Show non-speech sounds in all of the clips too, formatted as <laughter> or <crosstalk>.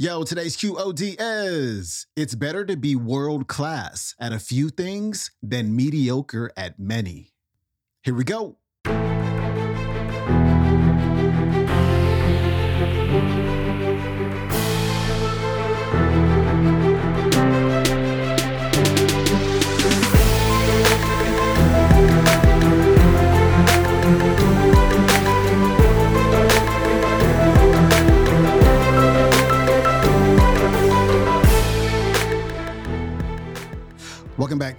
Yo, today's QOD is it's better to be world class at a few things than mediocre at many. Here we go.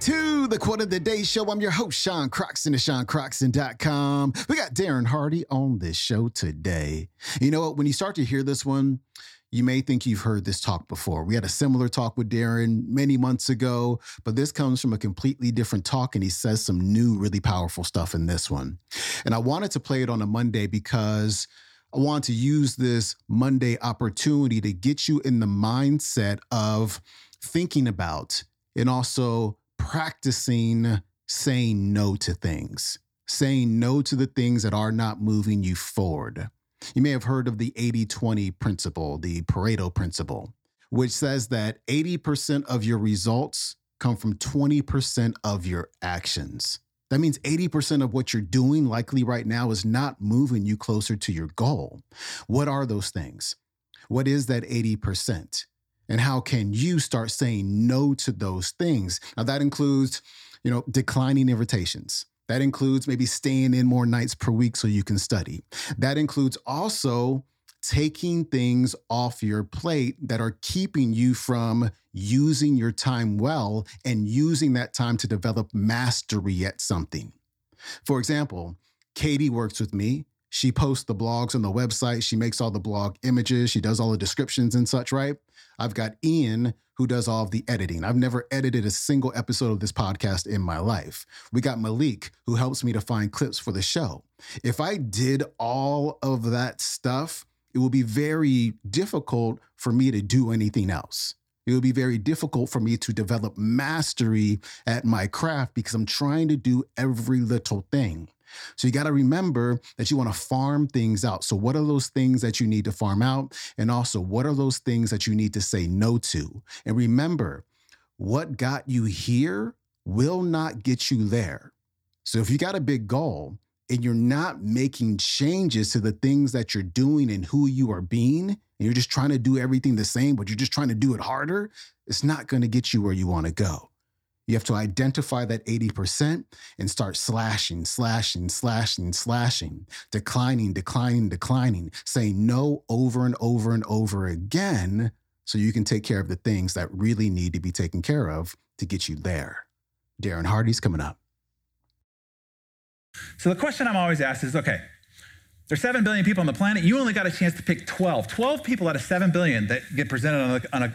To the Quote of the Day Show. I'm your host, Sean Croxton of SeanCroxton.com. We got Darren Hardy on this show today. You know what? When you start to hear this one, you may think you've heard this talk before. We had a similar talk with Darren many months ago, but this comes from a completely different talk, and he says some new, really powerful stuff in this one. And I wanted to play it on a Monday because I want to use this Monday opportunity to get you in the mindset of thinking about and also practicing saying no to things, saying no to the things that are not moving you forward. You may have heard of the 80 20 principle, the Pareto principle, which says that 80% of your results come from 20% of your actions. That means 80% of what you're doing likely right now is not moving you closer to your goal. What are those things? What is that 80%? And how can you start saying no to those things? Now that includes you know declining invitations. That includes maybe staying in more nights per week so you can study. That includes also taking things off your plate that are keeping you from using your time well and using that time to develop mastery at something. For example katie works with me she posts the blogs on the website. She makes all the blog images. She does all the descriptions and such, right? I've got Ian who does all of the editing. I've never edited a single episode of this podcast in my life. We got Malik who helps me to find clips for the show. If I did all of that stuff, it would be very difficult for me to do anything else. It would be very difficult for me to develop mastery at my craft because I'm trying to do every little thing. So you got to remember that you want to farm things out. So, what are those things that you need to farm out? And also, what are those things that you need to say no to? And remember, what got you here will not get you there. So, if you got a big goal and you're not making changes to the things that you're doing and who you are being, and you're just trying to do everything the same, but you're just trying to do it harder, it's not going to get you where you want to go. You have to identify that 80% and start slashing, slashing, slashing, slashing, declining, declining, declining, saying no over and over and over again so you can take care of the things that really need to be taken care of to get you there. Darren Hardy's coming up. So the question I'm always asked is okay, there's 7 billion people on the planet. You only got a chance to pick 12. 12 people out of 7 billion that get presented on a, on a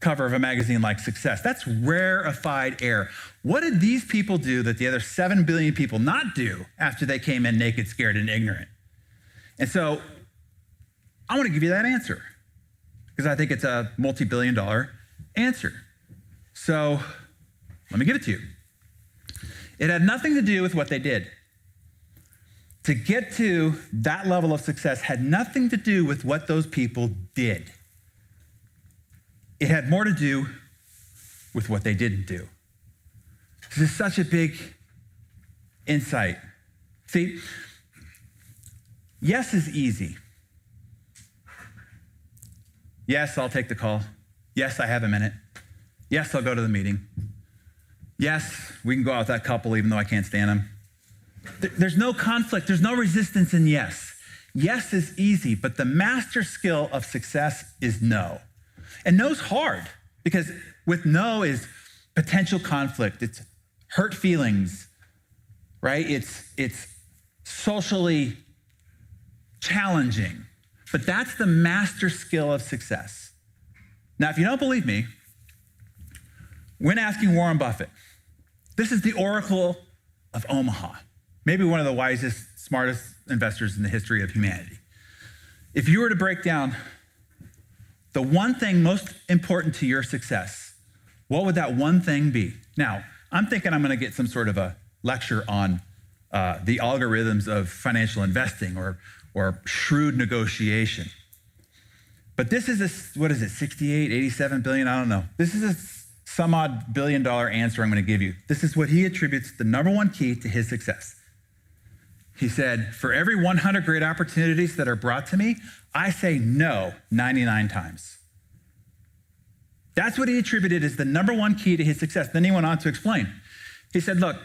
cover of a magazine like Success. That's rarefied air. What did these people do that the other 7 billion people not do after they came in naked, scared, and ignorant? And so I want to give you that answer because I think it's a multi billion dollar answer. So let me give it to you. It had nothing to do with what they did. To get to that level of success had nothing to do with what those people did. It had more to do with what they didn't do. This is such a big insight. See, yes is easy. Yes, I'll take the call. Yes, I have a minute. Yes, I'll go to the meeting. Yes, we can go out with that couple even though I can't stand them. There's no conflict, there's no resistance in yes. Yes is easy, but the master skill of success is no. And no's hard because with no is potential conflict, it's hurt feelings, right? It's, it's socially challenging. But that's the master skill of success. Now, if you don't believe me, when asking Warren Buffett, this is the oracle of Omaha, maybe one of the wisest, smartest investors in the history of humanity. If you were to break down the one thing most important to your success, what would that one thing be? Now, I'm thinking I'm going to get some sort of a lecture on uh, the algorithms of financial investing or, or shrewd negotiation. But this is a, what is it, 68, 87 billion? I don't know. This is a some odd billion dollar answer I'm going to give you. This is what he attributes the number one key to his success. He said, For every 100 great opportunities that are brought to me, I say no 99 times. That's what he attributed as the number one key to his success. Then he went on to explain. He said, Look,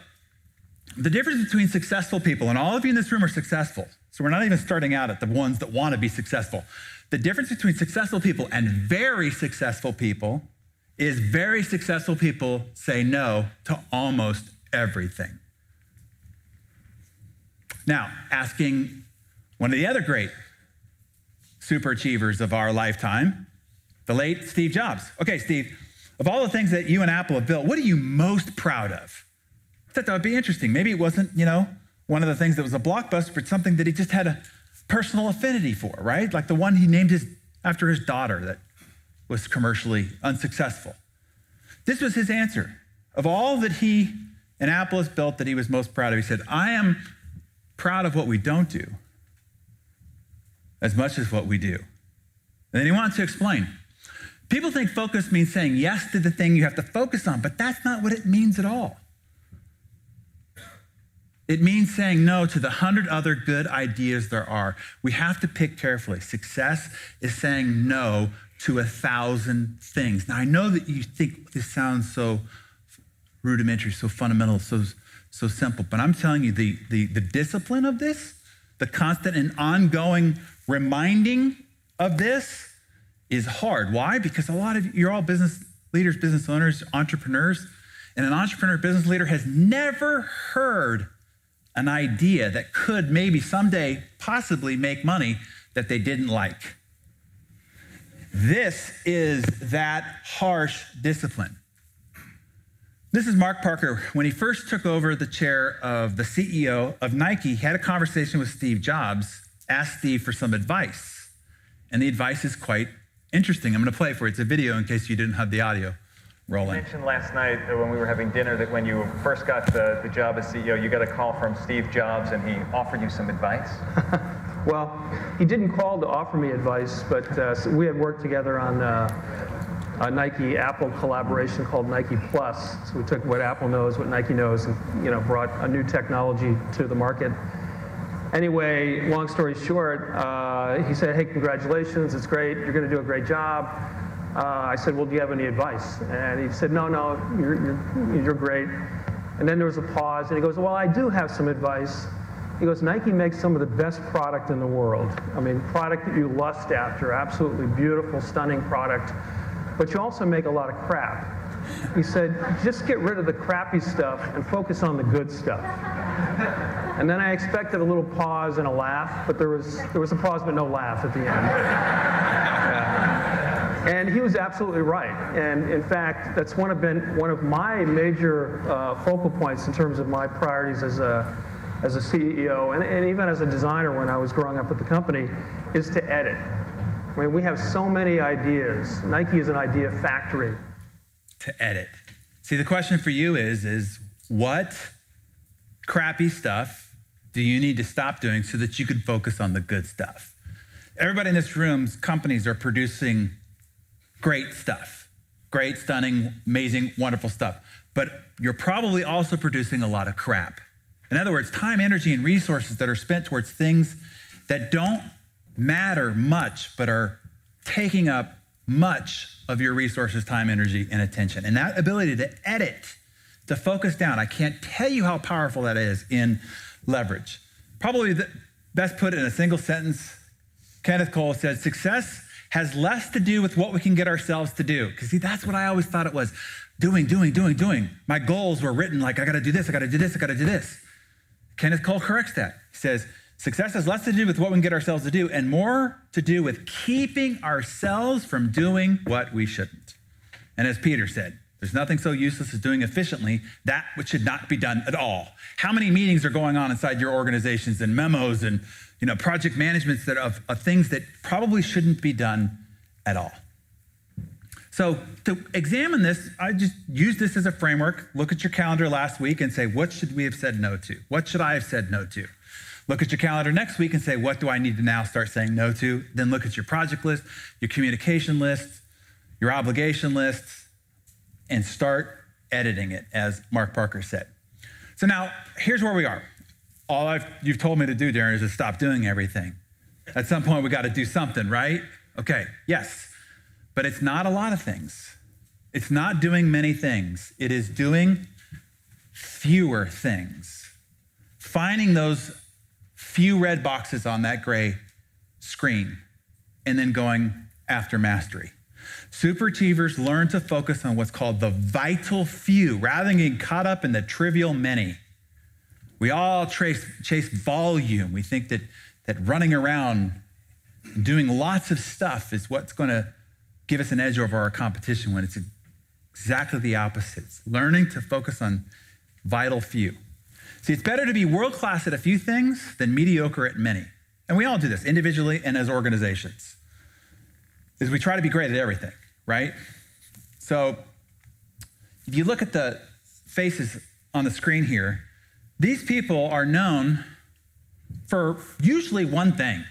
the difference between successful people, and all of you in this room are successful, so we're not even starting out at the ones that want to be successful. The difference between successful people and very successful people is very successful people say no to almost everything. Now, asking one of the other great super achievers of our lifetime, the late Steve Jobs. Okay, Steve, of all the things that you and Apple have built, what are you most proud of? I thought that would be interesting. Maybe it wasn't, you know, one of the things that was a blockbuster, but something that he just had a personal affinity for, right? Like the one he named his after his daughter that was commercially unsuccessful. This was his answer. Of all that he and Apple has built that he was most proud of, he said, I am proud of what we don't do as much as what we do. And then he wants to explain. People think focus means saying yes to the thing you have to focus on, but that's not what it means at all. It means saying no to the hundred other good ideas there are. We have to pick carefully. Success is saying no to a thousand things. Now, I know that you think this sounds so rudimentary, so fundamental, so, so simple, but I'm telling you, the, the, the discipline of this, the constant and ongoing reminding of this is hard. Why? Because a lot of you're all business leaders, business owners, entrepreneurs, and an entrepreneur business leader has never heard an idea that could maybe someday possibly make money that they didn't like. This is that harsh discipline. This is Mark Parker. When he first took over the chair of the CEO of Nike, he had a conversation with Steve Jobs, asked Steve for some advice. And the advice is quite interesting. I'm going to play it for you. It's a video in case you didn't have the audio rolling. You mentioned last night when we were having dinner that when you first got the, the job as CEO, you got a call from Steve Jobs and he offered you some advice. <laughs> Well, he didn't call to offer me advice, but uh, so we had worked together on uh, a Nike Apple collaboration called Nike Plus. So we took what Apple knows, what Nike knows, and you know brought a new technology to the market. Anyway, long story short, uh, he said, "Hey, congratulations! It's great. You're going to do a great job." Uh, I said, "Well, do you have any advice?" And he said, "No, no, you're, you're, you're great." And then there was a pause, and he goes, "Well, I do have some advice." He goes, Nike makes some of the best product in the world. I mean, product that you lust after, absolutely beautiful, stunning product. But you also make a lot of crap. He said, just get rid of the crappy stuff and focus on the good stuff. And then I expected a little pause and a laugh, but there was, there was a pause but no laugh at the end. And he was absolutely right. And in fact, that's one of, been, one of my major uh, focal points in terms of my priorities as a, as a CEO and, and even as a designer when I was growing up at the company is to edit. I mean, we have so many ideas. Nike is an idea factory. To edit. See, the question for you is, is what crappy stuff do you need to stop doing so that you can focus on the good stuff? Everybody in this room's companies are producing great stuff, great, stunning, amazing, wonderful stuff. But you're probably also producing a lot of crap. In other words, time, energy, and resources that are spent towards things that don't matter much, but are taking up much of your resources, time, energy, and attention. And that ability to edit, to focus down, I can't tell you how powerful that is in leverage. Probably the best put in a single sentence, Kenneth Cole said, success has less to do with what we can get ourselves to do. Because see, that's what I always thought it was. Doing, doing, doing, doing. My goals were written like, I gotta do this, I gotta do this, I gotta do this. Kenneth Cole corrects that. He says, Success has less to do with what we can get ourselves to do and more to do with keeping ourselves from doing what we shouldn't. And as Peter said, there's nothing so useless as doing efficiently that which should not be done at all. How many meetings are going on inside your organizations and memos and you know project managements that of, of things that probably shouldn't be done at all? So to examine this, I just use this as a framework. Look at your calendar last week and say, what should we have said no to? What should I have said no to? Look at your calendar next week and say, what do I need to now start saying no to? Then look at your project list, your communication list, your obligation lists, and start editing it, as Mark Parker said. So now, here's where we are. All I've, you've told me to do, Darren, is to stop doing everything. At some point, we got to do something, right? Okay, yes. But it's not a lot of things. It's not doing many things. It is doing fewer things. Finding those few red boxes on that gray screen and then going after mastery. Superachievers learn to focus on what's called the vital few rather than getting caught up in the trivial many. We all trace, chase volume. We think that, that running around doing lots of stuff is what's going to give us an edge over our competition when it's exactly the opposite. It's learning to focus on vital few. See, it's better to be world class at a few things than mediocre at many. And we all do this individually and as organizations. Is we try to be great at everything, right? So if you look at the faces on the screen here, these people are known for usually one thing.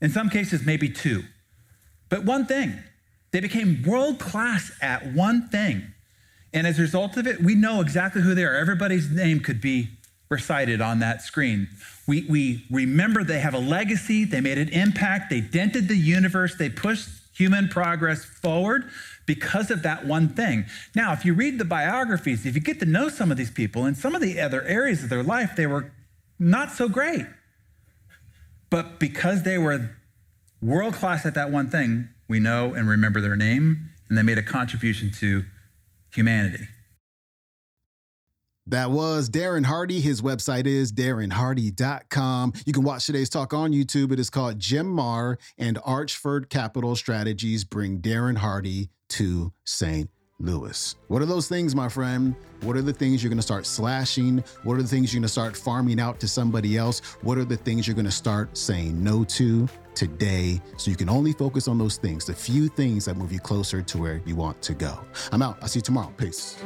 In some cases, maybe two. But one thing. They became world class at one thing. And as a result of it, we know exactly who they are. Everybody's name could be recited on that screen. We, we remember they have a legacy, they made an impact, they dented the universe, they pushed human progress forward because of that one thing. Now, if you read the biographies, if you get to know some of these people, in some of the other areas of their life, they were not so great. But because they were world class at that one thing, we know and remember their name, and they made a contribution to humanity. That was Darren Hardy. His website is darrenhardy.com. You can watch today's talk on YouTube. It is called Jim Maher and Archford Capital Strategies Bring Darren Hardy to St. Louis. What are those things, my friend? What are the things you're going to start slashing? What are the things you're going to start farming out to somebody else? What are the things you're going to start saying no to today so you can only focus on those things, the few things that move you closer to where you want to go? I'm out. I'll see you tomorrow. Peace.